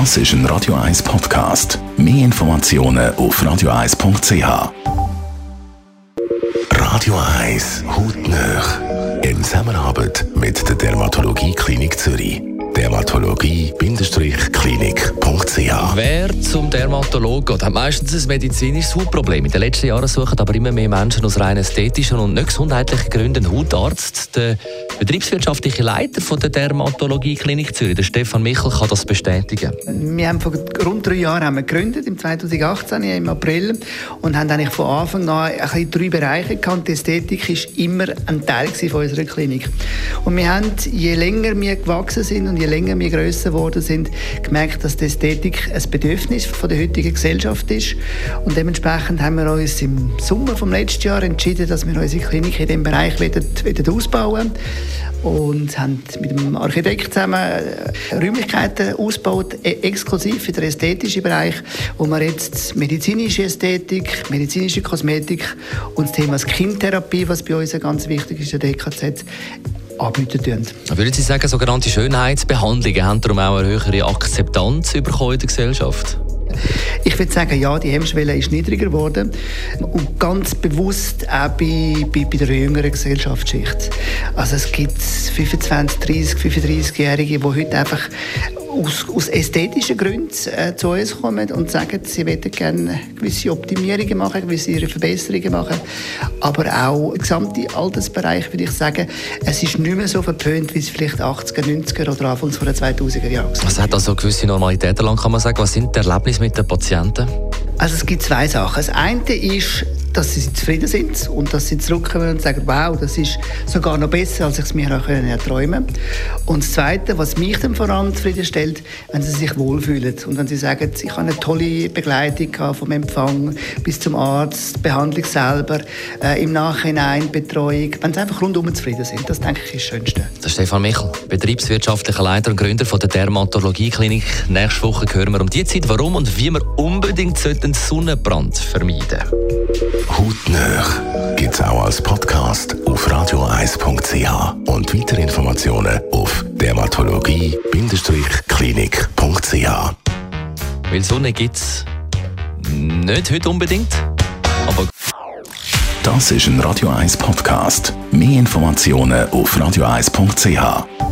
Das ist ein Radio 1 Podcast. Mehr Informationen auf radio1.ch. Radio 1 Hautnöch. In Zusammenarbeit mit der Dermatologie Klinik Zürich. Zum Dermatologen geht, hat meistens ein medizinisches Hautproblem. In den letzten Jahren suchen aber immer mehr Menschen aus rein ästhetischen und nicht gesundheitlichen Gründen einen Hautarzt. Der betriebswirtschaftliche Leiter von der Dermatologie Klinik Zürich, der Stefan Michel, kann das bestätigen. Wir haben vor rund drei Jahren haben wir gegründet, im 2018 im April, und haben eigentlich von Anfang an ein bisschen drei Bereiche gehabt. Die Ästhetik ist immer ein Teil von unserer Klinik. Und wir haben, je länger wir gewachsen sind und je länger wir grösser geworden sind, gemerkt, dass die Ästhetik ein Bedürfnis der heutigen Gesellschaft ist. Und dementsprechend haben wir uns im Sommer vom letzten Jahr entschieden, dass wir unsere Klinik in diesem Bereich wieder, wieder ausbauen und haben mit dem Architekt zusammen äh, Räumlichkeiten ausgebaut, e- exklusiv für den ästhetischen Bereich, wo wir jetzt medizinische Ästhetik, medizinische Kosmetik und das Thema Skin-Therapie, was bei uns ganz wichtig ist, der DKZ, anbieten tun. Würden Sie sagen, sogenannte Schönheitsbehandlungen haben darum auch eine höhere Akzeptanz in der Gesellschaft? Ich würde sagen, ja, die Hemmschwelle ist niedriger geworden und ganz bewusst auch bei, bei, bei der jüngeren Gesellschaftsschicht. Also es gibt 25, 30, 35-Jährige, die heute einfach aus, aus ästhetischen Gründen äh, zu uns kommen und sagen, sie möchten gerne gewisse Optimierungen machen, gewisse Verbesserungen machen. Aber auch im gesamten Altersbereich würde ich sagen, es ist nicht mehr so verpönt, wie es vielleicht 80er, 90er oder Anfangs der 2000er Jahre war. Es hat also gewisse Normalitäten lang, kann man sagen. Was sind die Erlebnisse mit den Patienten? Also es gibt zwei Sachen. Das eine ist, dass sie zufrieden sind und dass sie zurückkommen und sagen, wow, das ist sogar noch besser, als ich es mir auch erträumen Und das Zweite, was mich dann vor allem zufriedenstellt, wenn sie sich wohlfühlen und wenn sie sagen, ich habe eine tolle Begleitung vom Empfang bis zum Arzt, Behandlung selber, äh, im Nachhinein Betreuung, wenn sie einfach rundum zufrieden sind. Das denke ich ist das Schönste. Das ist Stefan Michel, betriebswirtschaftlicher Leiter und Gründer von der Dermatologie-Klinik. Nächste Woche hören wir um die Zeit, warum und wie wir unbedingt Sonnenbrand vermeiden Hautnöch gibt es auch als Podcast auf radioeis.ch und weitere Informationen auf dermatologie-klinik.ch. Weil Sonne gibt es nicht heute unbedingt, aber das ist ein Radio 1 Podcast. Mehr Informationen auf radioeis.ch.